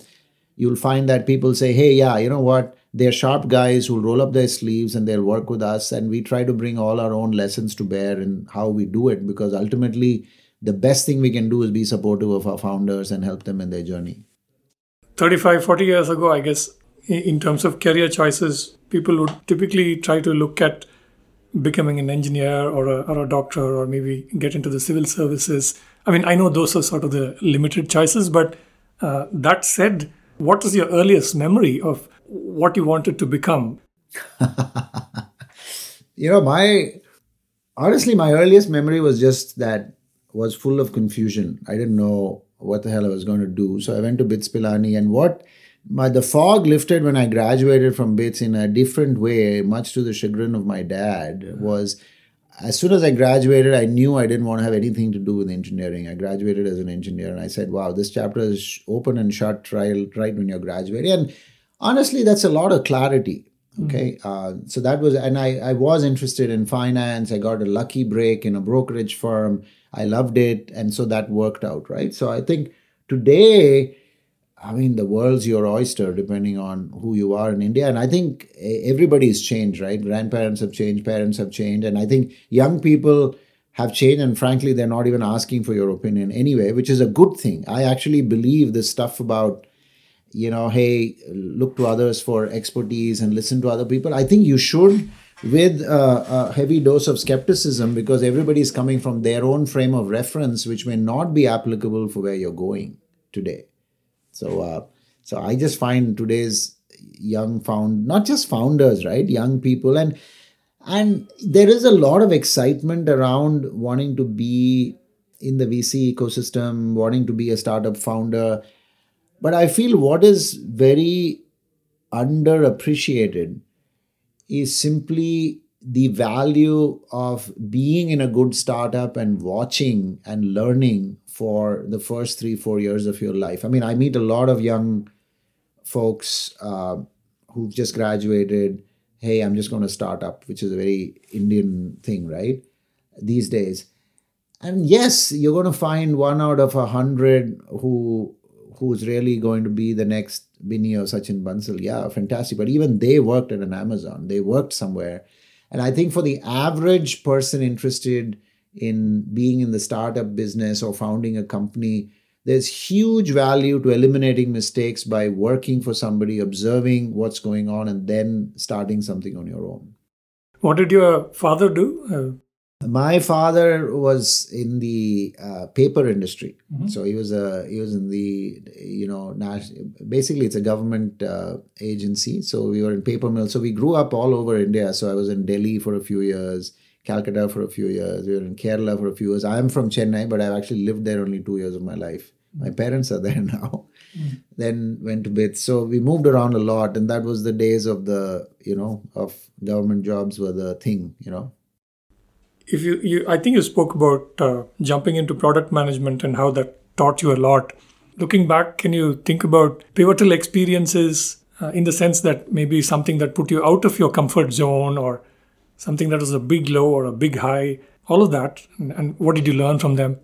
you'll find that people say, hey, yeah, you know what? They're sharp guys who roll up their sleeves and they'll work with us. And we try to bring all our own lessons to bear in how we do it because ultimately, the best thing we can do is be supportive of our founders and help them in their journey. 35, 40 years ago, I guess, in terms of career choices, people would typically try to look at becoming an engineer or a, or a doctor or maybe get into the civil services. I mean, I know those are sort of the limited choices, but uh, that said, what is your earliest memory of what you wanted to become? you know, my honestly, my earliest memory was just that was full of confusion. I didn't know what the hell I was going to do. So I went to BITS Pilani, and what my the fog lifted when I graduated from BITS in a different way, much to the chagrin of my dad, was as soon as I graduated, I knew I didn't want to have anything to do with engineering. I graduated as an engineer, and I said, "Wow, this chapter is open and shut right, right when you're graduating." And honestly, that's a lot of clarity. Okay, mm-hmm. uh, so that was, and I I was interested in finance. I got a lucky break in a brokerage firm. I loved it, and so that worked out, right? So I think today I mean, the world's your oyster, depending on who you are in India. And I think everybody's changed, right? Grandparents have changed, parents have changed. And I think young people have changed. And frankly, they're not even asking for your opinion anyway, which is a good thing. I actually believe this stuff about, you know, hey, look to others for expertise and listen to other people. I think you should with a heavy dose of skepticism because everybody is coming from their own frame of reference, which may not be applicable for where you're going today. So, uh, so I just find today's young found not just founders, right? Young people and and there is a lot of excitement around wanting to be in the VC ecosystem, wanting to be a startup founder. But I feel what is very underappreciated is simply the value of being in a good startup and watching and learning for the first three, four years of your life. I mean, I meet a lot of young folks uh, who've just graduated. Hey, I'm just going to start up, which is a very Indian thing, right? These days. And yes, you're going to find one out of a hundred who who's really going to be the next Binny or Sachin Bansal. Yeah, fantastic. But even they worked at an Amazon. They worked somewhere. And I think for the average person interested in being in the startup business or founding a company, there's huge value to eliminating mistakes by working for somebody, observing what's going on, and then starting something on your own. What did your father do? Uh, My father was in the uh, paper industry, mm-hmm. so he was a he was in the you know basically it's a government uh, agency. So we were in paper mill. So we grew up all over India. So I was in Delhi for a few years. Calcutta for a few years. We were in Kerala for a few years. I'm from Chennai, but I've actually lived there only two years of my life. My mm. parents are there now. Mm. Then went to BITS. So we moved around a lot, and that was the days of the you know of government jobs were the thing. You know. If you, you I think you spoke about uh, jumping into product management and how that taught you a lot. Looking back, can you think about pivotal experiences uh, in the sense that maybe something that put you out of your comfort zone or something that was a big low or a big high all of that, and, and what did you learn from them?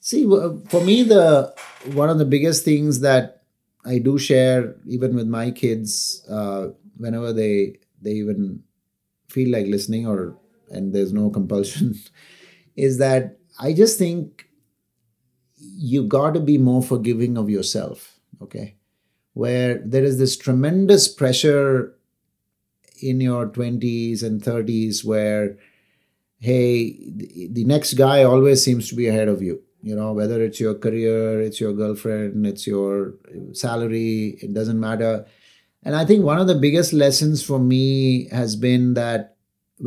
See, for me, the one of the biggest things that I do share, even with my kids, uh, whenever they they even feel like listening or and there's no compulsion, is that I just think you got to be more forgiving of yourself. Okay, where there is this tremendous pressure in your 20s and 30s where hey the next guy always seems to be ahead of you you know whether it's your career it's your girlfriend it's your salary it doesn't matter and i think one of the biggest lessons for me has been that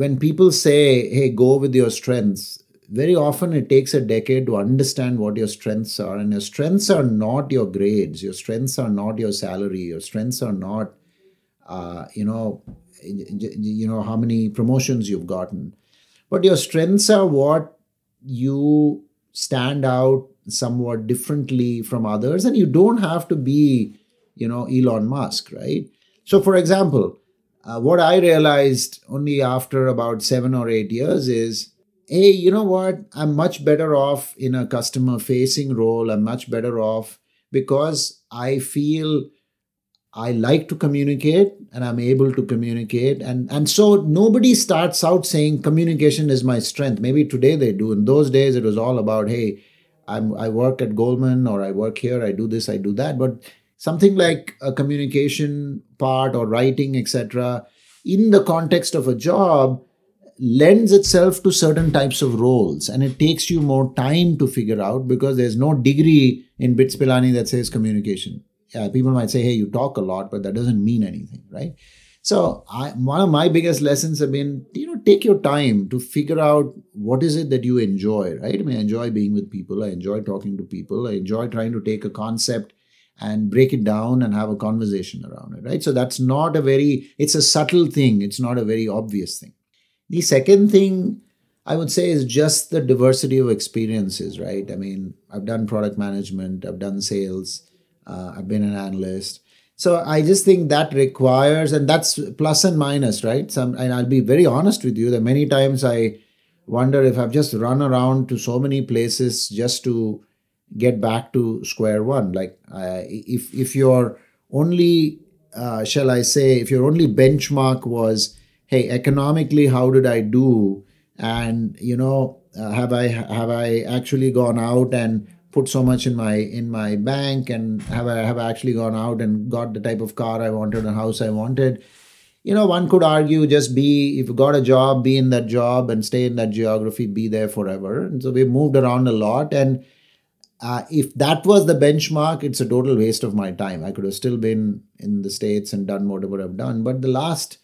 when people say hey go with your strengths very often it takes a decade to understand what your strengths are. And your strengths are not your grades. Your strengths are not your salary. Your strengths are not uh, you know you know how many promotions you've gotten. But your strengths are what you stand out somewhat differently from others. And you don't have to be you know elon musk right? So for example uh, what i realized only after about 7 or 8 years is hey you know what i'm much better off in a customer facing role i'm much better off because i feel I like to communicate and I'm able to communicate. And, and so nobody starts out saying communication is my strength. Maybe today they do. In those days, it was all about, hey, I'm, I work at Goldman or I work here, I do this, I do that. But something like a communication part or writing, etc., in the context of a job, lends itself to certain types of roles and it takes you more time to figure out because there's no degree in BITS Pilani that says communication uh, people might say, hey, you talk a lot, but that doesn't mean anything, right? So I, one of my biggest lessons have been, you know, take your time to figure out what is it that you enjoy, right? I mean, I enjoy being with people. I enjoy talking to people. I enjoy trying to take a concept and break it down and have a conversation around it, right? So that's not a very, it's a subtle thing. It's not a very obvious thing. The second thing I would say is just the diversity of experiences, right? I mean, I've done product management, I've done sales, uh, I've been an analyst. So I just think that requires, and that's plus and minus, right? Some, and I'll be very honest with you that many times I wonder if I've just run around to so many places just to get back to square one. Like uh, if if your only, uh, shall I say, if your only benchmark was, hey, economically, how did I do? And you know, uh, have I have I actually gone out and put so much in my in my bank and have I have I actually gone out and got the type of car I wanted and house I wanted. You know, one could argue just be if you got a job, be in that job and stay in that geography, be there forever. And so we moved around a lot. And uh, if that was the benchmark, it's a total waste of my time. I could have still been in the States and done whatever I've done. But the last,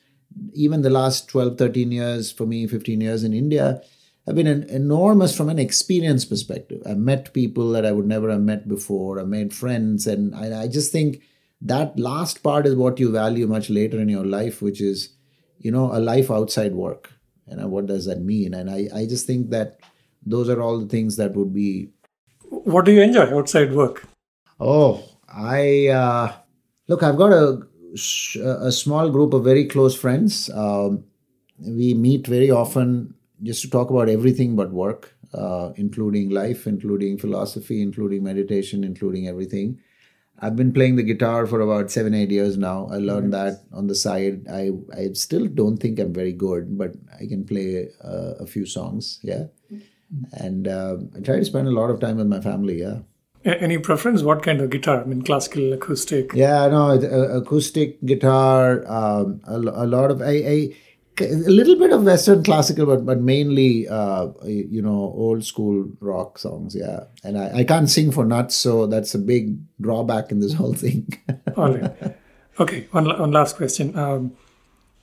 even the last 12, 13 years for me, 15 years in India, have been an enormous from an experience perspective. I've met people that I would never have met before. I've made friends, and I, I just think that last part is what you value much later in your life, which is, you know, a life outside work. Know, what does that mean? And I, I just think that those are all the things that would be. What do you enjoy outside work? Oh, I uh, look. I've got a a small group of very close friends. Um, we meet very often just to talk about everything but work, uh, including life, including philosophy, including meditation, including everything. I've been playing the guitar for about seven, eight years now. I learned nice. that on the side. I, I still don't think I'm very good, but I can play uh, a few songs. Yeah. Mm-hmm. And uh, I try to spend a lot of time with my family. Yeah. Any preference? What kind of guitar? I mean, classical, acoustic? Yeah, no, uh, acoustic guitar. Um, a, a, lot of I, I a little bit of Western classical, but but mainly uh, you know old school rock songs. Yeah, and I, I can't sing for nuts, so that's a big drawback in this whole thing. All right. Okay. One one last question. Um,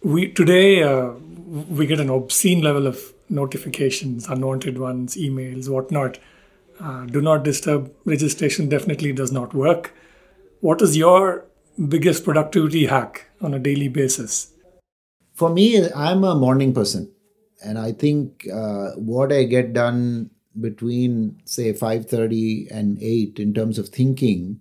we today uh, we get an obscene level of notifications, unwanted ones, emails, whatnot. Uh, do not disturb registration definitely does not work. What is your biggest productivity hack on a daily basis? for me, I'm a morning person, and I think uh, what I get done between say 5:30 and 8 in terms of thinking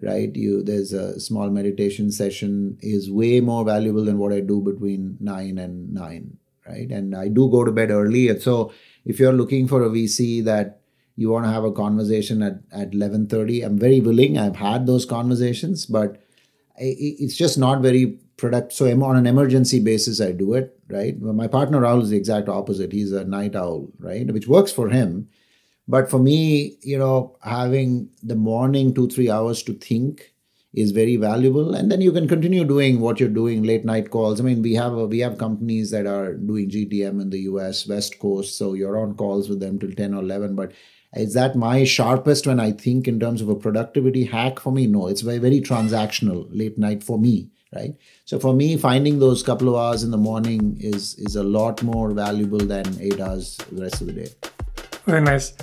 right you there's a small meditation session is way more valuable than what i do between 9 and 9 right? And I do go to bed early. So if you're looking for a VC that you want to have a conversation at, at 11.30 i'm very willing. I've had those conversations but it's just not very product so on an emergency basis i do it right? My partner Rahul is the exact opposite. He's a night owl right? Which works for him. But for me you know having the morning two three hours to think is very valuable and then you can continue doing what you're doing late night calls. I mean we have a, we have companies that are doing gtm in the us west coast so you're on calls with them till 10 or 11 but is that my sharpest when i think in terms of a productivity hack? For me no it's very very transactional late night for me right? So for me finding those couple of hours in the morning is is a lot more valuable than eight hours the rest of the day. Very nice.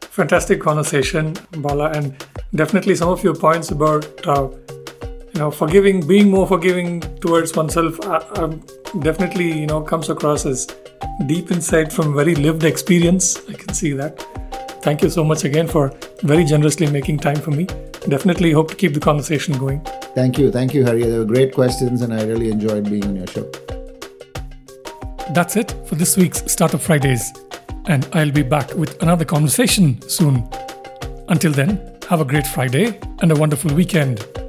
Fantastic conversation bala and definitely some of your points about uh, you know forgiving being more forgiving towards oneself uh, um, definitely you know comes across as deep insight from very lived experience. I can see that. Thank you so much again for very generously making time for me. Definitely hope to keep the conversation going. Thank you. Thank you hari they were great questions and i really enjoyed being on your show. That's it for this week's startup fridays. And i'll be back with another conversation soon. Until then have a great Friday and a wonderful weekend.